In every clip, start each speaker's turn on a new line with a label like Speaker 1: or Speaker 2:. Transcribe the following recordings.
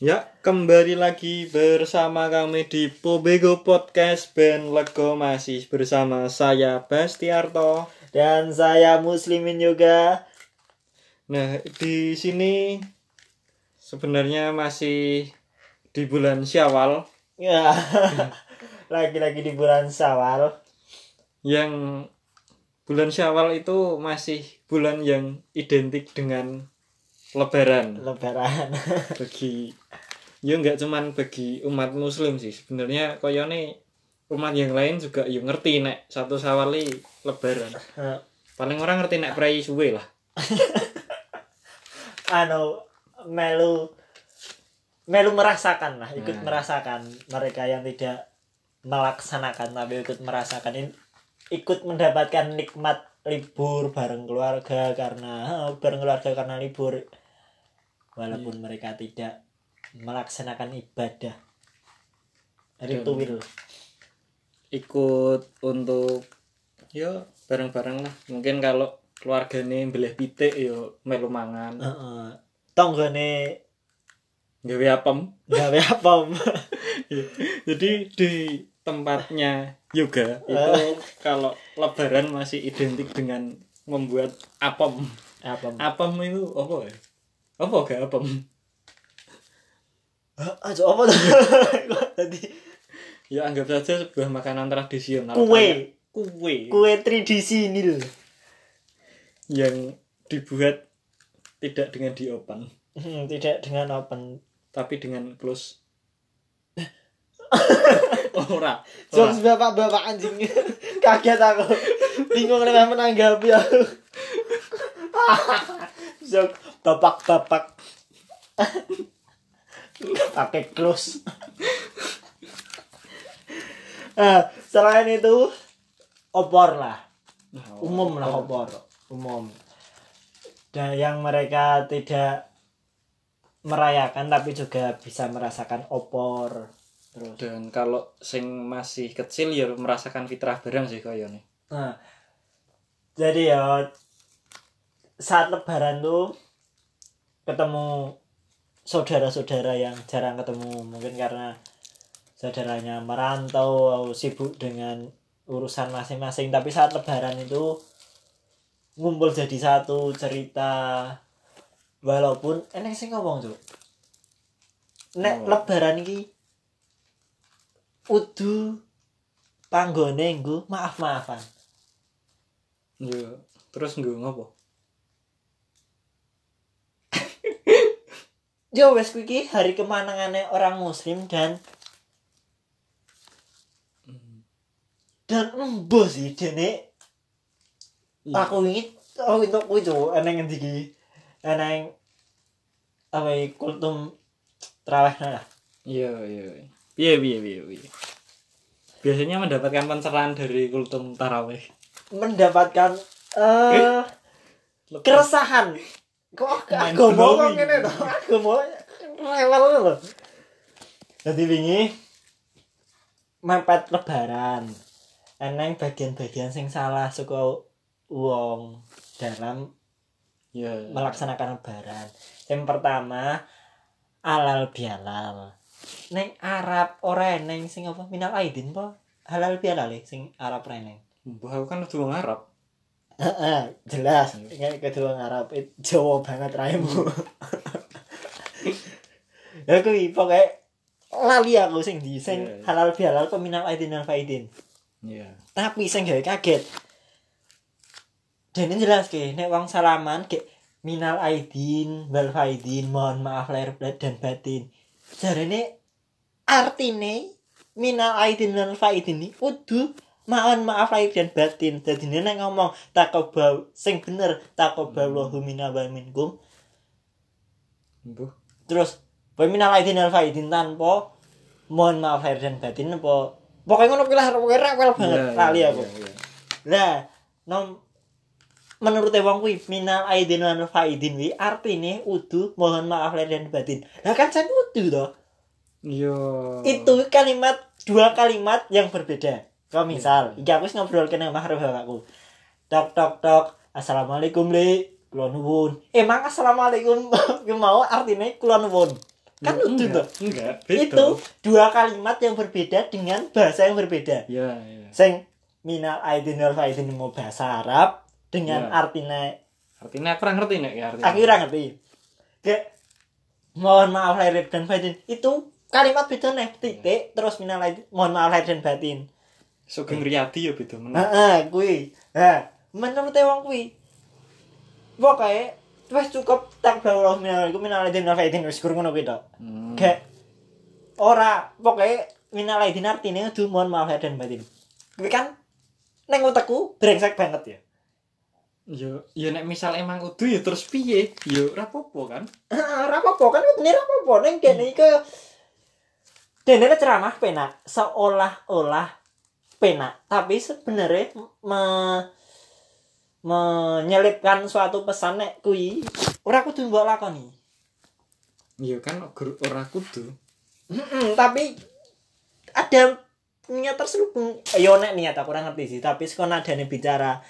Speaker 1: Ya, kembali lagi bersama kami di Pobego Podcast Band Lego masih bersama saya Bastiarto.
Speaker 2: Dan saya muslimin juga.
Speaker 1: Nah, di sini sebenarnya masih di bulan Syawal
Speaker 2: Ya. Lagi-lagi di bulan Syawal.
Speaker 1: yang bulan Syawal itu masih bulan yang identik dengan Lebaran.
Speaker 2: Lebaran.
Speaker 1: bagi ya nggak cuman bagi umat Muslim sih. Sebenarnya koyone umat yang lain juga ya ngerti nek satu Syawal ini Lebaran. Paling orang ngerti nek prei suwe lah.
Speaker 2: Anu melu melu merasakan lah, ikut
Speaker 1: Nah.
Speaker 2: merasakan. Mereka yang tidak melaksanakan tapi ikut merasakan. Ini ikut mendapatkan nikmat libur bareng keluarga karena eh, bareng keluarga karena libur. Walaupun mereka tidak melaksanakan ibadah. Ritual
Speaker 1: ikut untuk ya bareng-bareng lah. Mungkin kalau keluargane beleh pitik yo melu mangan.
Speaker 2: Heeh. tonggone
Speaker 1: gawe apem.
Speaker 2: gawe apa
Speaker 1: jadi di tempatnya yoga itu
Speaker 2: Eh.
Speaker 1: kalau lebaran masih identik dengan membuat apem.
Speaker 2: Apa
Speaker 1: apem itu apa ya? Apa gak apem?
Speaker 2: Aja apa tadi
Speaker 1: ya anggap saja sebuah makanan tradisional.
Speaker 2: Kue.
Speaker 1: Kue.
Speaker 2: Kue tradisional.
Speaker 1: Yang dibuat tidak dengan diopen.
Speaker 2: Hmm, tidak dengan open.
Speaker 1: Tapi dengan close ora
Speaker 2: jokes bapak-bapak anjing. Kaget aku. Bingung dengan menanggapi aku. Jok bapak-bapak. Pakai close. Ah selain itu opor lah.
Speaker 1: Nah,
Speaker 2: umum lah opor. Umum. Dan yang mereka tidak merayakan tapi juga bisa merasakan opor terus?
Speaker 1: Dan kalau sing masih kecil ya merasakan fitrah bareng sih kayaknya
Speaker 2: nah jadi ya saat lebaran tuh ketemu saudara-saudara yang jarang ketemu mungkin karena saudaranya merantau atau sibuk dengan urusan masing-masing. Tapi saat lebaran itu ngumpul jadi satu cerita. Walaupun eneng sing ngomong tuh nek
Speaker 1: Oh.
Speaker 2: lebaran iki udu panggone nggo maaf-maafan.
Speaker 1: Ya terus nggak ngopo?
Speaker 2: Yo wes kuwi hari kemenangannya orang muslim dan dan embo sih dene aku ingin oh itu kuwi tuh eneng ngendi iki? Eneng apa kultum terawih lah
Speaker 1: iya iya iya iya iya iya biasanya mendapatkan pencerahan dari kultum taraweh
Speaker 2: mendapatkan eh keresahan. Kok agama kok ngene to? Agama rewel lho. Jadi wingi mepet lebaran. Eneng bagian-bagian sing salah suka wong dalam
Speaker 1: ya.
Speaker 2: melaksanakan lebaran. Yang pertama alal bihalal neng Arab ora neng sing apa minal aidin po halal bihalal e, sing Arab reneng
Speaker 1: Mbah aku kan udah wong Arab
Speaker 2: Heeh, jelas. Kayak kedua ngarap itu Jawa banget raimu. ya kuwi pokoke lali aku sing di sing
Speaker 1: iya.
Speaker 2: halal bihalal kok minal aidin al faidin.
Speaker 1: iya
Speaker 2: Tapi sing gawe kaget. Dan ini jelas ke, nek wong salaman ke minal aidin wal faidin mohon maaf lahir dan batin. Jarene artine minal aidin wal faidin ini udu mohon maaf lahir dan batin. Jadi ini nek ngomong takobau sing bener takobaulahu minna wa minkum terus wa minal aidin wal faidin tanpa mohon maaf lahir dan batin apa pokoknya ngono kuwi lah pokoknya rewel banget lali
Speaker 1: iya,
Speaker 2: aku. Lah, nom menurut wong kuwi minal aidin wal faidin wi artine udu mohon maaf lahir dan batin. Lah kan jan udu to.
Speaker 1: Iya
Speaker 2: Itu kalimat dua kalimat yang berbeda. Kalau misal, iki aku wis ngobrol kene mahrum bapakku. Tok tok tok, assalamualaikum le. Kula nuwun. Emang assalamualaikum. Ki mau artinya kula nuwun. Kan lucu
Speaker 1: enggak, enggak. Beda.
Speaker 2: Itu dua kalimat yang berbeda dengan bahasa yang berbeda.
Speaker 1: Ya ya
Speaker 2: sing minal aidin wal faidin mau bahasa Arab dengan
Speaker 1: Ya.
Speaker 2: artinya
Speaker 1: artinya aku kurang ngerti nek ya artinya
Speaker 2: aku ora ngerti. Kayak mohon maaf lahir dan batin. Itu kalimat beda nih titik terus minal aidin mohon maaf lahir dan batin
Speaker 1: Sugeng Riyadi ya beda meneh
Speaker 2: Heeh, kuwi. Nah, menurut wong kuwi pokoke wis cukup tak bawa minal iku minal aidin wal faidin wis kur ngono kuwi tok.
Speaker 1: Hmm.
Speaker 2: Kayak ora pokoke minal aidin artine kudu mohon maaf lahir dan batin. Kuwi kan neng otakku brengsek banget ya.
Speaker 1: yo yo nek misal emang kudu ya terus piye yo ora apa-apa kan
Speaker 2: Ora apa-apa kan apa-apa ning kene iki dene ceramah penak seolah-olah penak tapi sebenarnya me menyelipkan suatu pesan nek kuwi ora kudu mbok lakoni.
Speaker 1: yo kan ora kudu.
Speaker 2: Mm-mm, tapi ada niat terselubung. Yo nek niat aku ora ngerti sih tapi sekon adane bicara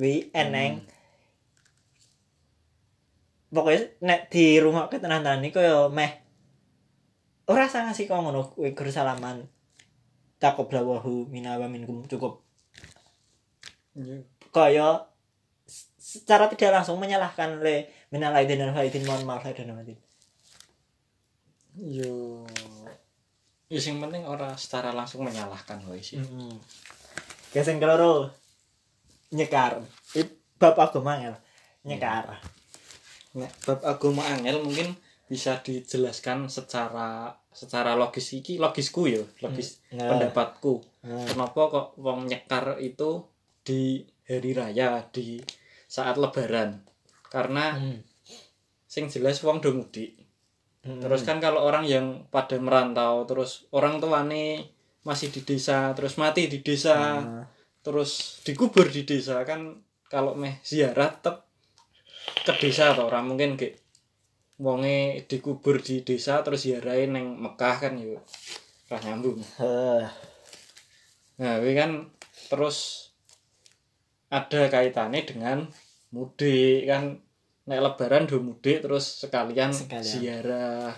Speaker 2: wi eneng. Pokoknya nek di rumah ketenan-tenan iki koyo meh ora sang ngasih kok ngono kowe gur salaman takoblawahu minawa minkum cukup
Speaker 1: yo
Speaker 2: kaya s- secara tidak langsung menyalahkan le minal aidin dan faidin mohon maaf dan batin
Speaker 1: yo yo sing penting ora secara langsung menyalahkan wae sih
Speaker 2: Mm-hmm. Geseng keloro nyekar. I- Bab agama ya. Nyekar.
Speaker 1: nek bab agama angel mungkin bisa dijelaskan secara secara logis iki logisku ya logis
Speaker 2: Hmm.
Speaker 1: pendapatku.
Speaker 2: Nah,
Speaker 1: kenapa kok wong nyekar itu di hari raya di saat lebaran? Karena
Speaker 2: hmm.
Speaker 1: sing jelas wong do mudik.
Speaker 2: Hmm.
Speaker 1: terus kan kalau orang yang pada merantau terus orang tuane masih di desa terus mati di desa
Speaker 2: Nah,
Speaker 1: terus dikubur di desa kan kalau meh ziarah tetep ke desa atau orang. Mungkin kayak wonge dikubur di desa terus ziarahin neng Mekah kan yuk. Ora nyambung. Nah ini kan terus ada kaitannya dengan mudik kan. Nek lebaran do mudik terus sekalian,
Speaker 2: Sekalian.
Speaker 1: ziarah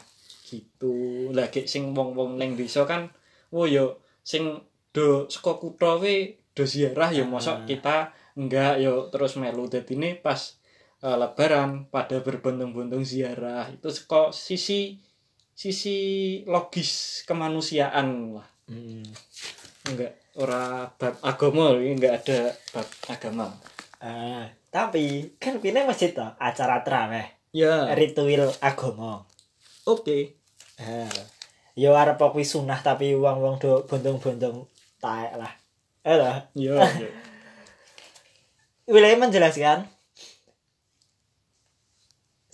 Speaker 1: gitu. Lagi sing wong-wong neng desa kan oh yo sing do saka kutha we do ziarah ya mosok kita enggak yo terus melu. Ini pas eh, lebaran pada berbondong-bondong ziarah itu saka sisi sisi logis kemanusiaan lah
Speaker 2: hmm.
Speaker 1: enggak ora bab agama ini enggak ada bab agama
Speaker 2: Ah, tapi kan kene masjid to acara traweh
Speaker 1: ya
Speaker 2: ritual agama.
Speaker 1: oke
Speaker 2: Eh, yo arep kuwi sunah tapi wong-wong do bondong-bondong taek lah. Eh lah,
Speaker 1: ya ya.
Speaker 2: wilayah menjelaskan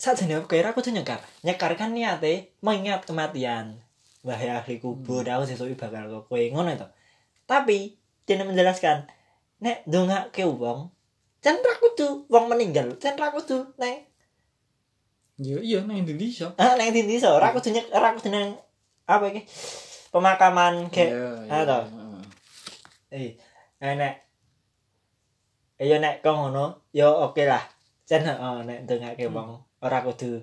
Speaker 2: saat jenis kira aku tuh nyekar nyekar kan niate mengingat kematian. Wahai ahli kubur aku sesuk bakal ke kowe ngono itu tapi dia menjelaskan nek donga ke wong jan ra kudu wong meninggal jan ra kudu neng.
Speaker 1: Ya iya nang Indonesia.
Speaker 2: Ah neng di desa ora kudu nyek ora kudu neng apa iki? Pemakaman
Speaker 1: Iya,
Speaker 2: ah,
Speaker 1: iya,
Speaker 2: toh.
Speaker 1: heeh.
Speaker 2: eh eh, nek eh yo nek kok ngono yo oke lah. Jan oh, nek ke wong ora kudu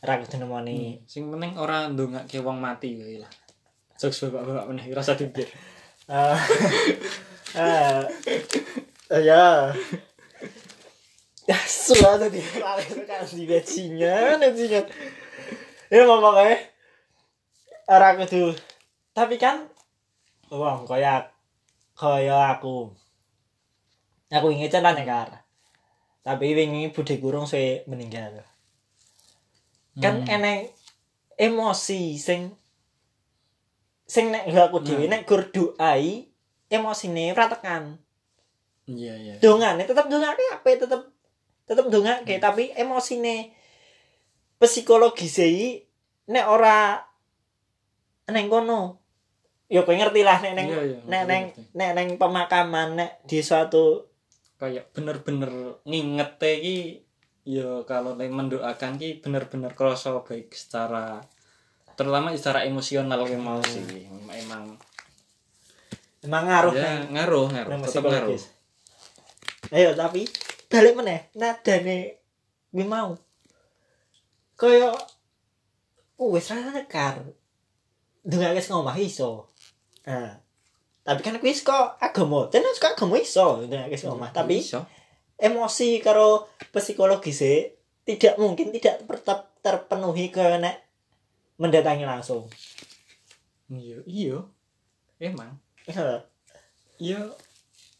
Speaker 2: ora kudu nemoni
Speaker 1: Hmm, sing penting ora ndongake wong mati wae lah jokes bapak-bapak meneh rasa dipikir
Speaker 2: Ah, ah, ya. Ya, sudah tadi. kan di bajingan, bajingan. Ya, pokoknya. Ora kudu. Tapi kan, wong kaya kaya aku. Aku ingin celan nyekar. Tapi wingi budhe kurung suwe meninggal. Kan
Speaker 1: Hmm.
Speaker 2: eneng emosi sing sing nek gak aku dhewe
Speaker 1: Nah.
Speaker 2: nek gur doai emosine ora tekan.
Speaker 1: iya iya
Speaker 2: Dongane tetep dongake apik tetep tetep dongake tapi emosine psikologis iki nek ora neng kono yo kowe ngerti lah nek neng
Speaker 1: Iya, iya,
Speaker 2: nek neng nek neng pemakaman nek di suatu
Speaker 1: kayak bener-bener ngingete iki ya kalau nek mendoakan ki bener-bener kerasa baik secara terutama secara emosional ki mau sih emang
Speaker 2: emang ngaruh
Speaker 1: ya
Speaker 2: neng
Speaker 1: ngaruh ngaruh.
Speaker 2: Neng
Speaker 1: tetap ngaruh.
Speaker 2: Ayo tapi balik meneh nadane kuwi mau. Kaya oh wis ra nekar. Dengake sing omah iso. Nah tapi kan kuwi kok agama tenan kok agama iso dengake sing omah tapi
Speaker 1: iso
Speaker 2: emosi karo psikologis tidak mungkin tidak ter- terpenuhi ke nek mendatangi langsung.
Speaker 1: Iya iya. Emang. Iya.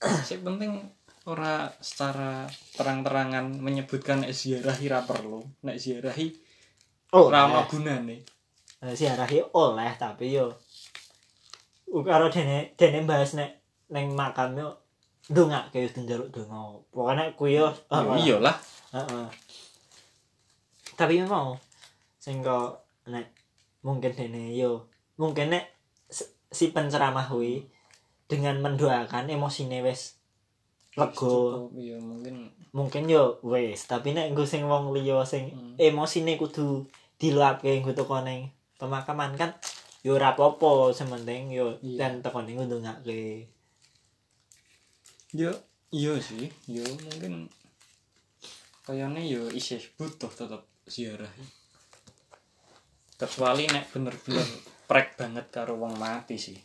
Speaker 1: Sing penting ora secara terang-terangan menyebutkan nek ziarahi ra perlu. Nek ziarahi
Speaker 2: oh
Speaker 1: ora ono gunane.
Speaker 2: Siarahi oleh tapi yo karo dene dene bahas nek neng makam yo ndongake wis njaluk donga pokoknya kuwi yo.
Speaker 1: Ya iyalah.
Speaker 2: Heeh. Tapi mau sing kok nek mungkin dene yo mungkin nek si penceramah kuwi dengan mendoakan emosine wis
Speaker 1: Cukup, iya mungkin.
Speaker 2: Mungkin yo wis tapi nek nggo sing wong liya sing
Speaker 1: Hmm.
Speaker 2: emosine kudu diluapke nggo teko ning pemakaman kan yo ora apa-apa sementing yo
Speaker 1: Iya.
Speaker 2: dan teko ning ndongake
Speaker 1: yo iya sih. Yo mungkin kayaknya yo isih butuh tetep ziarahi kecuali nek bener-bener prek banget karo wong mati sih.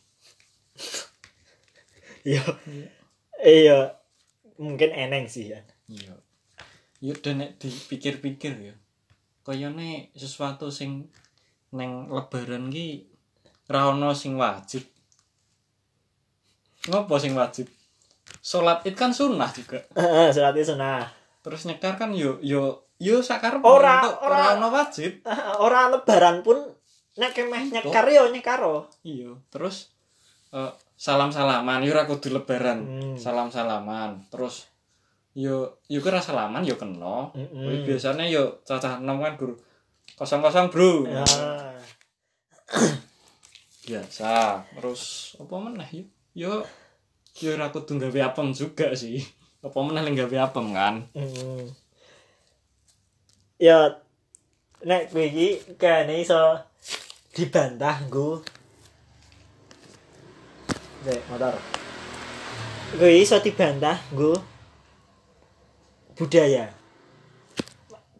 Speaker 2: Yo iya. Mungkin eneng sih ya.
Speaker 1: Iya. Yo dan nek dipikir-pikir ya kayaknya sesuatu sing neng lebaran ki ra sing wajib. Ngopo sing wajib Sholat id kan sunnah juga
Speaker 2: Heeh, salat itu sunah.
Speaker 1: terus nyekar kan yo yo yo sakar
Speaker 2: Ora-
Speaker 1: ora
Speaker 2: ora-
Speaker 1: ono wajib
Speaker 2: Ora lebaran pun nek kemeh nyekar yo nyekaro.
Speaker 1: iya terus eh, salam salaman yo ora kudu lebaran
Speaker 2: Hmm.
Speaker 1: salam salaman terus yo yo kira salaman yo kena
Speaker 2: Mm-mm.
Speaker 1: Wih, biasanya yo cacah enam kan guru kosong kosong bro
Speaker 2: Ya.
Speaker 1: biasa terus apa meneh yo yo yo ora kudu gawe apem juga sih apa meneh gawe apem kan
Speaker 2: Mm. Ya nek kowe iki kene iso dibantah nggo Dek, motor. Kowe iso dibantah nggo budaya.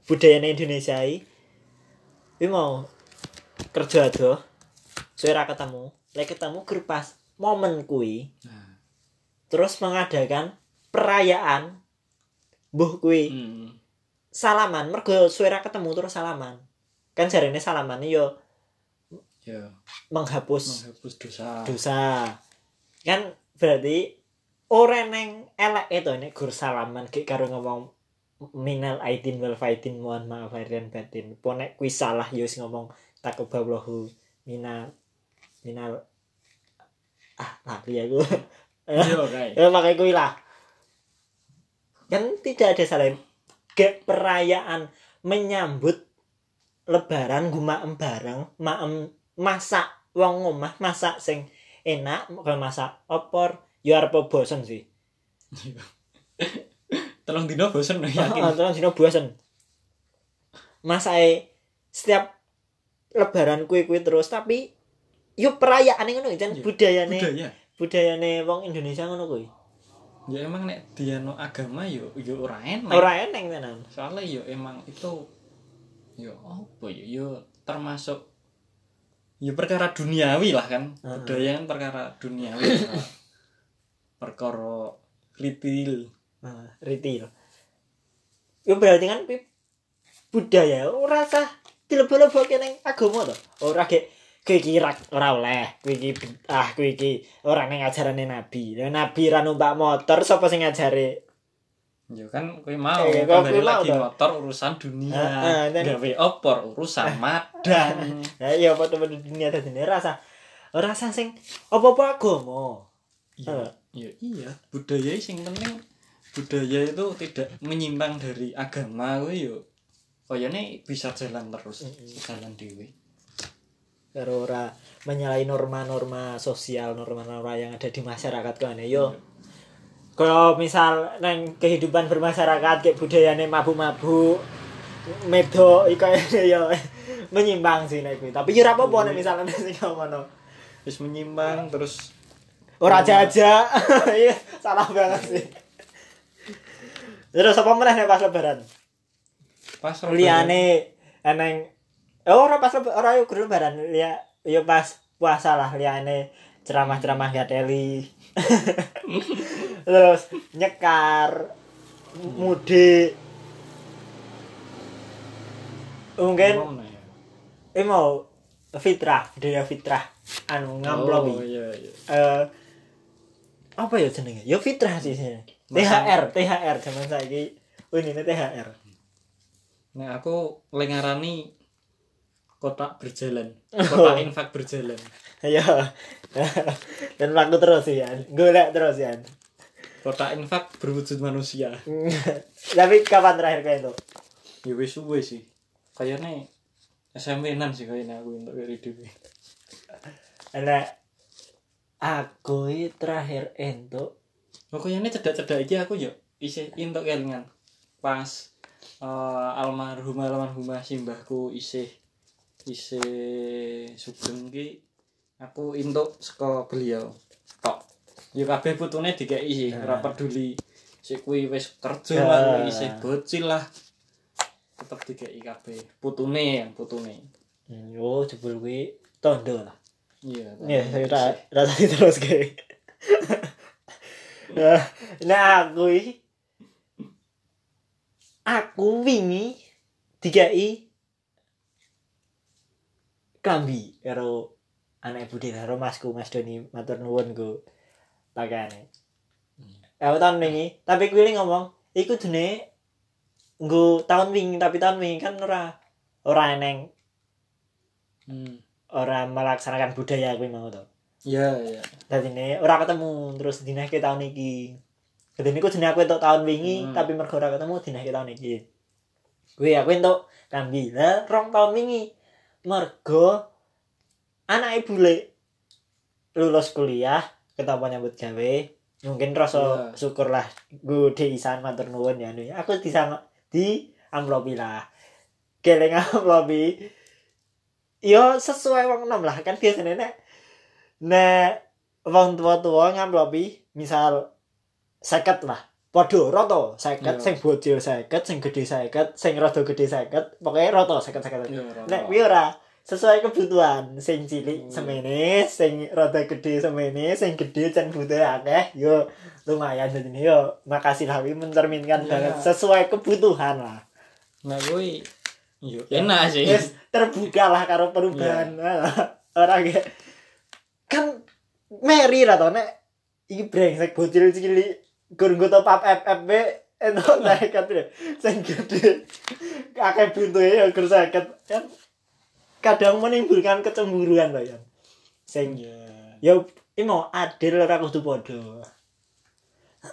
Speaker 2: Budaya Indonesia iki kuwi mau kerja adoh suwe ketemu lek ketemu grup pas momen kuwi
Speaker 1: nah
Speaker 2: terus mengadakan perayaan mbuh kuwi.
Speaker 1: Hmm.
Speaker 2: salaman mergo suwe ra ketemu terus salaman. Kan jarene salaman yo
Speaker 1: yo.
Speaker 2: menghapus
Speaker 1: menghapus dosa.
Speaker 2: dosa. Kan berarti ora neng elek itu nek gur salaman ki karo ngomong minal aidin wal faidin mohon maaf dan batin. Po nek kuwi salah yo wis ngomong takobbalahu minal minal ah lali aku
Speaker 1: kae
Speaker 2: ya pakai kuwi lah. Kan tidak ada salah. Ke perayaan menyambut lebaran gumaem bareng maem masak wong omah masak sing enak kalau masak opor yo arep bosen sih.
Speaker 1: Tolong dino bosen yakin.
Speaker 2: Heeh, terus dino bosen. Masake setiap lebaran kue-kue terus tapi yo perayaan ngono
Speaker 1: Iya,
Speaker 2: budayane.
Speaker 1: budaya
Speaker 2: budayane wong Indonesia ngono kuwi
Speaker 1: ya emang nek dia no agama yo yo ora enak
Speaker 2: ora eneng tenan
Speaker 1: soalnya yo emang itu yo apa ya yo termasuk yo perkara duniawi lah kan
Speaker 2: Heeh.
Speaker 1: budaya kan perkara duniawi perkara retail
Speaker 2: Nah, retail. Itu berarti kan budaya ora sah dilebok-lebokke ning agama to. Ora ge kowe iki ra ora oleh, kowe iki ah kowe iki ora ning ajarane nabi. Lah nabi ra numpak motor sapa sing ngajari?
Speaker 1: yo kan kowe mau
Speaker 2: Eh, kowe mau
Speaker 1: lagi
Speaker 2: toh?
Speaker 1: motor urusan dunia
Speaker 2: Heeh,
Speaker 1: gawe opor urusan madan
Speaker 2: Lah iya apa temen dunia sah. Ora sah sing apa-apa agama.
Speaker 1: iya iya iya budaya sing penting budaya itu tidak menyimpang dari agama kuwi yo kayaknya bisa jalan terus jalan dewi
Speaker 2: Karo ora menyalahi norma-norma sosial, norma-norma yang ada di masyarakat kan yo. Kalau misal nang kehidupan bermasyarakat kayak budayane mabuk-mabuk medo iku ya menyimpang sih nek kuwi. Tapi yo ora apa-apa nek misalnya sing ngono.
Speaker 1: wis menyimpang terus
Speaker 2: Ora jajak. Iya, salah banget sih. terus apa meneh nek pas lebaran
Speaker 1: pas
Speaker 2: liyane eneng oh ora pas lebaran ora yo guru lebaran. Liya yo pas puasa lah liyane ceramah-ceramah gateli terus nyekar mudik. Mungkin
Speaker 1: Mana ya?
Speaker 2: eh mau fitrah budaya fitrah. Anu ngamplopi
Speaker 1: Oh, iya iya.
Speaker 2: eh apa ya jenenge ya fitrah sih sini THR THR zaman saiki. Oh ini THR
Speaker 1: Nah, aku lengarani kotak berjalan. Kotak infak berjalan.
Speaker 2: ya dan laku terus ya golek terus ya
Speaker 1: Kotak infak berwujud manusia.
Speaker 2: tapi kapan terakhir kayak itu
Speaker 1: Ya wis suwe sih. Kayaknya SMP nan sih kayaknya aku untuk dari dhewe.
Speaker 2: Nah, aku ini terakhir entuk
Speaker 1: Pokoknya cedak-cedak iki aku yo isih entuk kelingan. Pas eh, almarhum almarhumah simbahku isih isih sugeng ki aku entuk saka beliau. Tok. Ya kabeh putune dikeki sih, ora peduli sik kuwi wis kerja lah,
Speaker 2: Ya.
Speaker 1: kuwi isih bocil lah. Tetep dikeki kabeh. Putune yang putune.
Speaker 2: Hmm, yo jebul kuwi tondo lah
Speaker 1: Iya.
Speaker 2: ya ra ra tadi terus kayak nah, nah aku aku wingi dikai klambi karo anak ibu dia karo masku mas Doni matur nuwun ku pakane aku tahun wingi tapi kuwi ngomong iku dene nggo tahun wingi tapi tahun wingi kan ora ora eneng
Speaker 1: Hmm.
Speaker 2: ora melaksanakan budaya kuwi mau to
Speaker 1: Iya, iya.
Speaker 2: Dadi ne ora ketemu terus dinahke tahun iki. Dadi niku jenenge aku entuk tahun wingi
Speaker 1: Hmm.
Speaker 2: tapi mergo ora ketemu dinahke tahun iki. Kuwi aku entuk kambi. Lah rong tahun wingi mergo anak ibu le lulus kuliah ketemu nyambut gawe. Mungkin rasa
Speaker 1: Iya.
Speaker 2: syukur lah gue deisan matur nuwun ya anu. aku disama di amplopi lah. Geleng amplopi yo sesuai wong enom lah. Kan biasanya nek nek wong tua-tua ngamplopi misal seket lah Podo roto. Seket
Speaker 1: Iya.
Speaker 2: sing bocil seket sing gede seket sing rada gede seket. Pokoknya roto seket seket
Speaker 1: Iya,
Speaker 2: nek kuwi ora? Sesuai kebutuhan. Sing cilik
Speaker 1: Hmm.
Speaker 2: semene sing rada gede semene sing gede can butuh akeh yo lumayan jadi yo. Makasih lah mencerminkan
Speaker 1: Iya.
Speaker 2: banget. Sesuai kebutuhan lah.
Speaker 1: Nah, kuwi yo enak sih.
Speaker 2: Yes, terbuka lah karo perubahan. Orang kayak kan Mary lah tau nek iki brengsek bocil cilik gur nggo top up FFB entuk seket lho sing gede akeh buntuhe ya gur seket. Kan kadang menimbulkan kecemburuan loh ya sing
Speaker 1: Iya.
Speaker 2: ya ini mau adil ora kudu padha.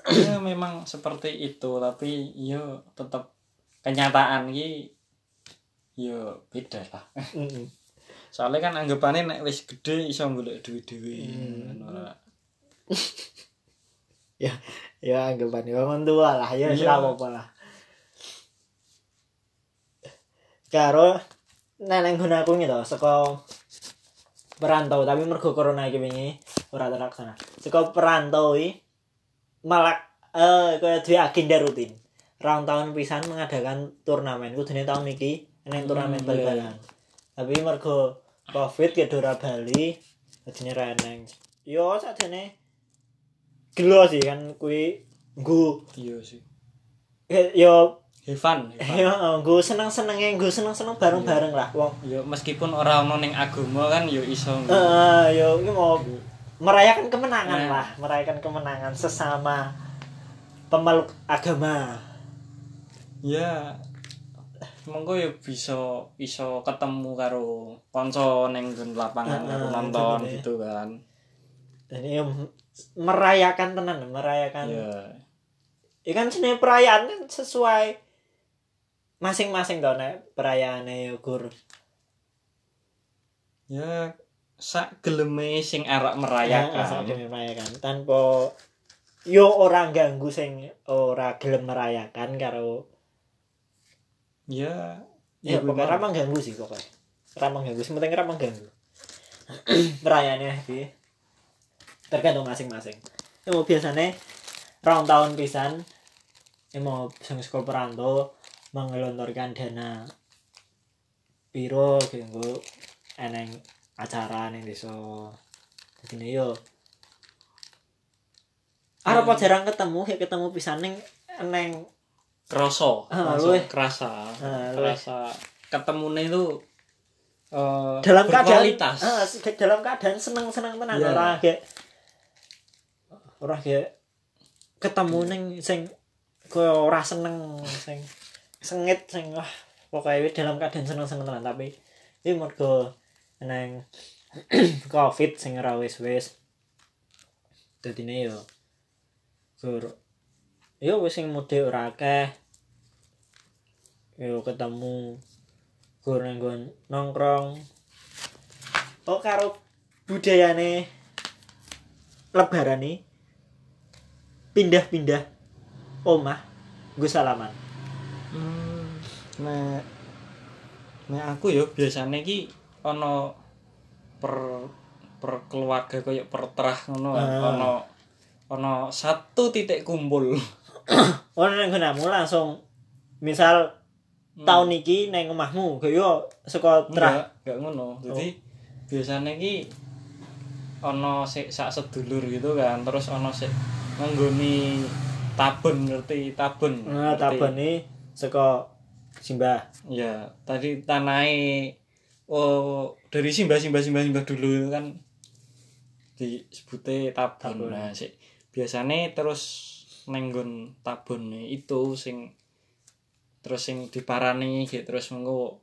Speaker 1: Ya memang seperti itu tapi yo tetap kenyataan ki yo beda lah. Soalnya kan anggapannya nek wis gede iso golek duit dewi
Speaker 2: Hmm.
Speaker 1: Ora
Speaker 2: ya ya anggapan wong tua lah. Ya
Speaker 1: Iya.
Speaker 2: ora apa-apa lah. Karo neneng guna aku gitu saka perantau. Tapi mergo corona iki wingi ora terlaksana. Saka perantau iki malah eh kaya duwe agenda rutin. Rong tahun pisan mengadakan turnamen. Kudune tahun iki eneng turnamen
Speaker 1: Hmm,
Speaker 2: bal-balan. tapi mergo covid ya ora bali. Jadinya ra eneng yo sakjane gelo sih kan kuwi nggo.
Speaker 1: Iya sih.
Speaker 2: Yo
Speaker 1: Hevan,
Speaker 2: yo nggo seneng-senenge nggo seneng-seneng bareng-bareng lah wong.
Speaker 1: Yo meskipun ora ono ning agama kan yo iso
Speaker 2: Eh, yo ini mau merayakan kemenangan
Speaker 1: Nah.
Speaker 2: lah, merayakan kemenangan sesama pemeluk agama.
Speaker 1: ya monggo yo bisa iso ketemu karo kanca ning nggon lapangan
Speaker 2: Heeh,
Speaker 1: karo nonton gitu kan.
Speaker 2: Dan ini merayakan tenan, merayakan.
Speaker 1: ya
Speaker 2: Ya kan sini perayaan kan sesuai masing-masing toh nek perayaane yo gur.
Speaker 1: ya sak geleme sing arek
Speaker 2: Ya,
Speaker 1: merayakan
Speaker 2: demi merayakan tanpa yo orang ganggu sing ora gelem merayakan karo
Speaker 1: ya
Speaker 2: ya
Speaker 1: kuwi
Speaker 2: pokoknya
Speaker 1: mau.
Speaker 2: ramah ganggu sih pokoknya ramah ganggu sementing ramah ganggu perayaannya sih tergantung masing-masing ya mau biasanya round tahun pisan mau sing sekolah perantau mengelontorkan dana piro kanggo eneng acara ning desa. Dadi ne yo Arep
Speaker 1: Hmm.
Speaker 2: jarang ketemu, kayak ketemu pisan ning neng
Speaker 1: Kroso,
Speaker 2: Ah, luwih.
Speaker 1: kerasa,
Speaker 2: Ah,
Speaker 1: kerasa ketemunya itu eh,
Speaker 2: dalam keadaan
Speaker 1: berkualitas.
Speaker 2: ah, se- dalam keadaan seneng-seneng tenan
Speaker 1: Iya.
Speaker 2: ora kayak ora kayak ketemu ning sing koyo ora seneng sing sengit sing wah pokoknya dalam keadaan seneng-seneng tenan tapi iki mergo neng covid sing ora wis-wis. Dadine yo gur yo wis sing mudik ora akeh. Yo ketemu gur nang nongkrong. Oh karo budayane lebaran nih pindah-pindah omah gue salaman
Speaker 1: Hmm, nek nek aku yo biasanya ki ono per per keluarga koyo per terah ngono.
Speaker 2: Ah.
Speaker 1: ono ono satu titik kumpul
Speaker 2: oh nang nggonamu langsung misal
Speaker 1: Hmm.
Speaker 2: tahun iki neng omahmu kaya saka terah
Speaker 1: enggak ngono jadi biasanya ki ono sik sak sedulur gitu kan terus ono sik nganggoni tabun ngerti? Tabun.
Speaker 2: Nah tabon nih saka simbah.
Speaker 1: Ya, tadi tanai oh dari simbah simbah simbah simbah dulu kan disebutnya tabun.
Speaker 2: Tabun.
Speaker 1: Nah, sik biasanya terus nenggon tabun itu sing terus sing diparani gitu terus mengko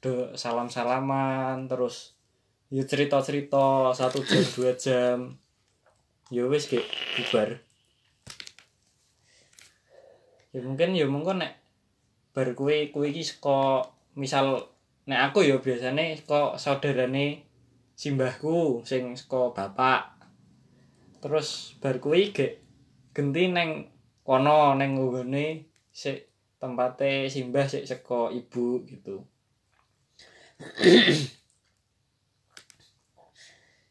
Speaker 1: do salam salaman terus ya cerita cerita satu jam dua jam. Ya wis kayak bubar ya mungkin ya mungkin nek bar kuwi kuwi iki saka misal nek aku ya biasane saka saudarane simbahku sing saka bapak. Terus bar kuwi gek genti neng kono neng nggone sik tempate simbah sik saka ibu gitu.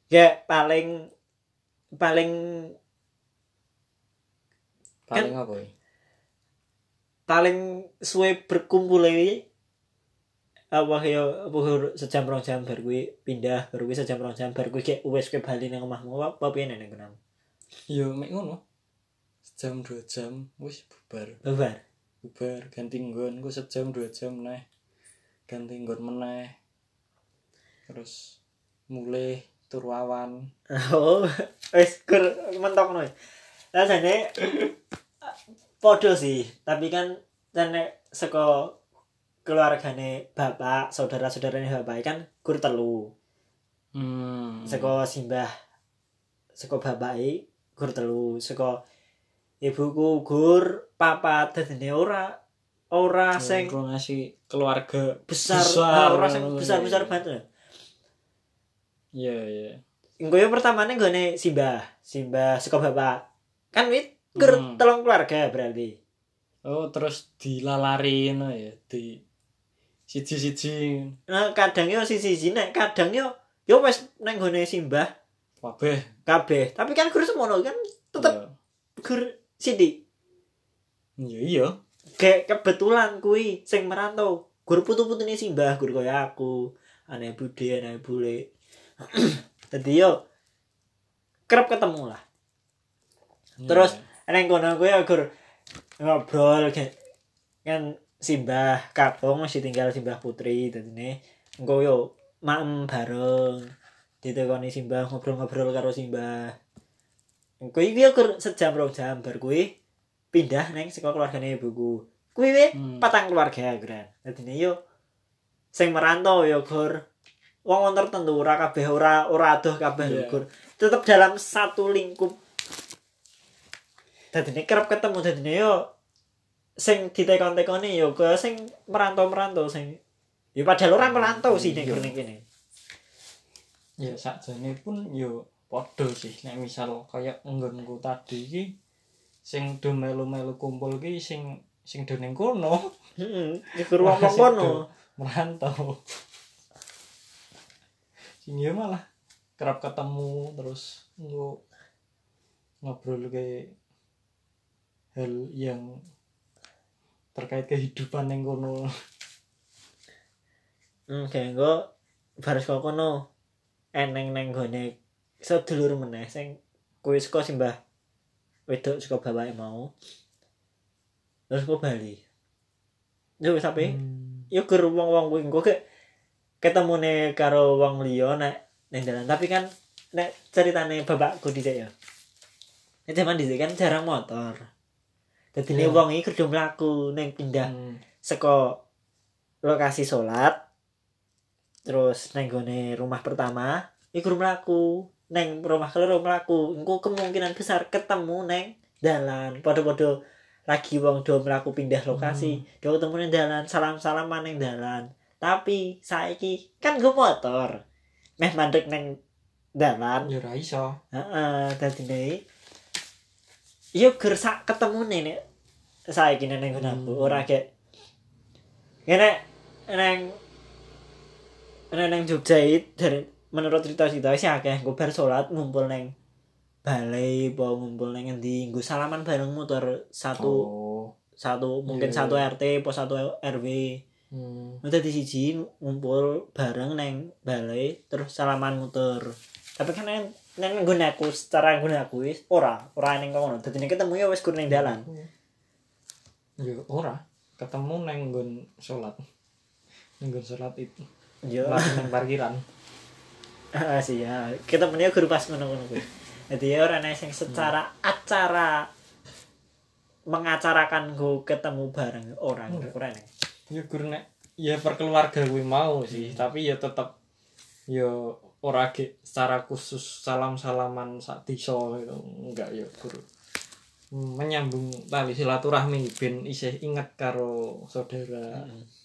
Speaker 2: Ya paling paling
Speaker 1: paling apa ya
Speaker 2: paling suwe berkumpul iki apa ya apa ya sejam rong jam bar kuwi pindah bar kuwi sejam rong jam bar kuwi kayak wis ke Bali nang omahmu apa piye nang kono
Speaker 1: ya mek ngono. Sejam dua jam wis bubar.
Speaker 2: Babar.
Speaker 1: bubar ganti nggon ku sejam dua jam neh ganti nggon meneh. Terus mulai turwawan
Speaker 2: Oh, wis gur mentokno. Lah jane podo sih, tapi kan jane saka keluargane bapak, saudara-saudarane bapak kan gur telu.
Speaker 1: hmm.
Speaker 2: Saka simbah saka bapake gur telu, saka ibuku gur papat dadine ora ora sing
Speaker 1: Ora ngasih keluarga
Speaker 2: besar,
Speaker 1: besar,
Speaker 2: ora sing besar-besar
Speaker 1: iya.
Speaker 2: banget.
Speaker 1: iya iya
Speaker 2: Engko yo pertamane nggone simbah, simbah saka bapak. Kan wit gur
Speaker 1: Hmm.
Speaker 2: telung keluarga berarti.
Speaker 1: oh terus dilalari ngono ya di siji-siji
Speaker 2: Nah, kadang yo sisi nek kadang yo yo wis nang gone simbah
Speaker 1: kabeh
Speaker 2: kabeh. Tapi kan gur semono kan tetep gur sithik.
Speaker 1: iya iya
Speaker 2: Kayak kebetulan kuwi sing merantau. Gur putu-putune simbah gur kaya aku. Aneh bude, aneh bule. Dadi yo kerep ketemu lah. Terus neng kono kuwi ya gur. Ngobrol kayak kan simbah kakung masih tinggal simbah putri dadine. Engko yo maem bareng. Ditekoni simbah ngobrol-ngobrol karo simbah. Engko iki yo gur sejam rong jam bar kuwi pindah neng saka keluargane ibuku. Kuwi wit
Speaker 1: Hmm.
Speaker 2: patang keluarga gran dadine yo sing merantau yo gur. Wong wong tertentu ora kabeh ora ora adoh kabeh
Speaker 1: Iya.
Speaker 2: gur. Tetep dalam satu lingkup dadine kerep ketemu dadine yo sing ditekon-tekoni yo ke sing merantau-merantau sing ya padahal orang merantau sih ning
Speaker 1: Iya.
Speaker 2: kene kene.
Speaker 1: Ya sakjane pun yo padha sih. Nek misal kaya nggonku tadi iki sing do melu-melu kumpul ki sing sing do ning kono.
Speaker 2: Heeh iku wong kono
Speaker 1: merantau. Sing ya malah kerap ketemu terus ngo ngobrol ke hal yang terkait kehidupan yang kono
Speaker 2: Hmm, kengko baris kok kono eneng neng gone sedulur meneh sing kuwi saka simbah wedok saka bapake mau. Terus kok bali. Yo ape?
Speaker 1: Hmm.
Speaker 2: Yo ger wong-wong kuwi engko ke ketemune karo wong liya nek ning dalan. Tapi kan nek ceritane bapakku dhisik ya. Nek zaman dhisik kan jarang motor. Dadi ne wong iki kudu mlaku ning pindah
Speaker 1: Hmm.
Speaker 2: saka lokasi sholat terus neng gone rumah pertama iku mlaku neng rumah keloro mlaku. Engko kemungkinan besar ketemu neng dalan. Padha-padha lagi wong do mlaku pindah lokasi do ketemu neng dalan salam-salaman neng dalan. Tapi saiki kan gue motor meh mandek neng dalan.
Speaker 1: Ya ora iso.
Speaker 2: Heeh, dadi ne yo ger sak ketemu nek saiki neng neng aku
Speaker 1: Hmm.
Speaker 2: ora kayak ngene neng neng neng Jogja iki dari menurut cerita-cerita sih akeh gue bar salat ngumpul neng balai apa ngumpul neng endi gue salaman bareng motor satu
Speaker 1: oh
Speaker 2: satu mungkin
Speaker 1: Iya.
Speaker 2: satu RT apa satu RW
Speaker 1: hmm.
Speaker 2: Udah di siji ngumpul bareng neng balai terus salaman muter. Tapi kan neng neng gunaku secara gunaku wis ora ora neng kono. Dadi nek ketemu ya wis kur neng dalan.
Speaker 1: ya ora ketemu neng nggon salat neng nggon salat itu
Speaker 2: Yo.
Speaker 1: Lah, neng parkiran
Speaker 2: Ah sih ya. Ketemunya guru pas ngono-ngono kuwi. Dadi ya ora neng sing secara acara mengacarakan gue ketemu bareng orang ora neng.
Speaker 1: ya gur nek ya perkeluarga gue mau sih tapi ya tetep ya ora ge secara khusus salam salaman sak disa gitu. Enggak ya gur menyambung tali silaturahmi ben isih inget karo saudara.
Speaker 2: Heeh.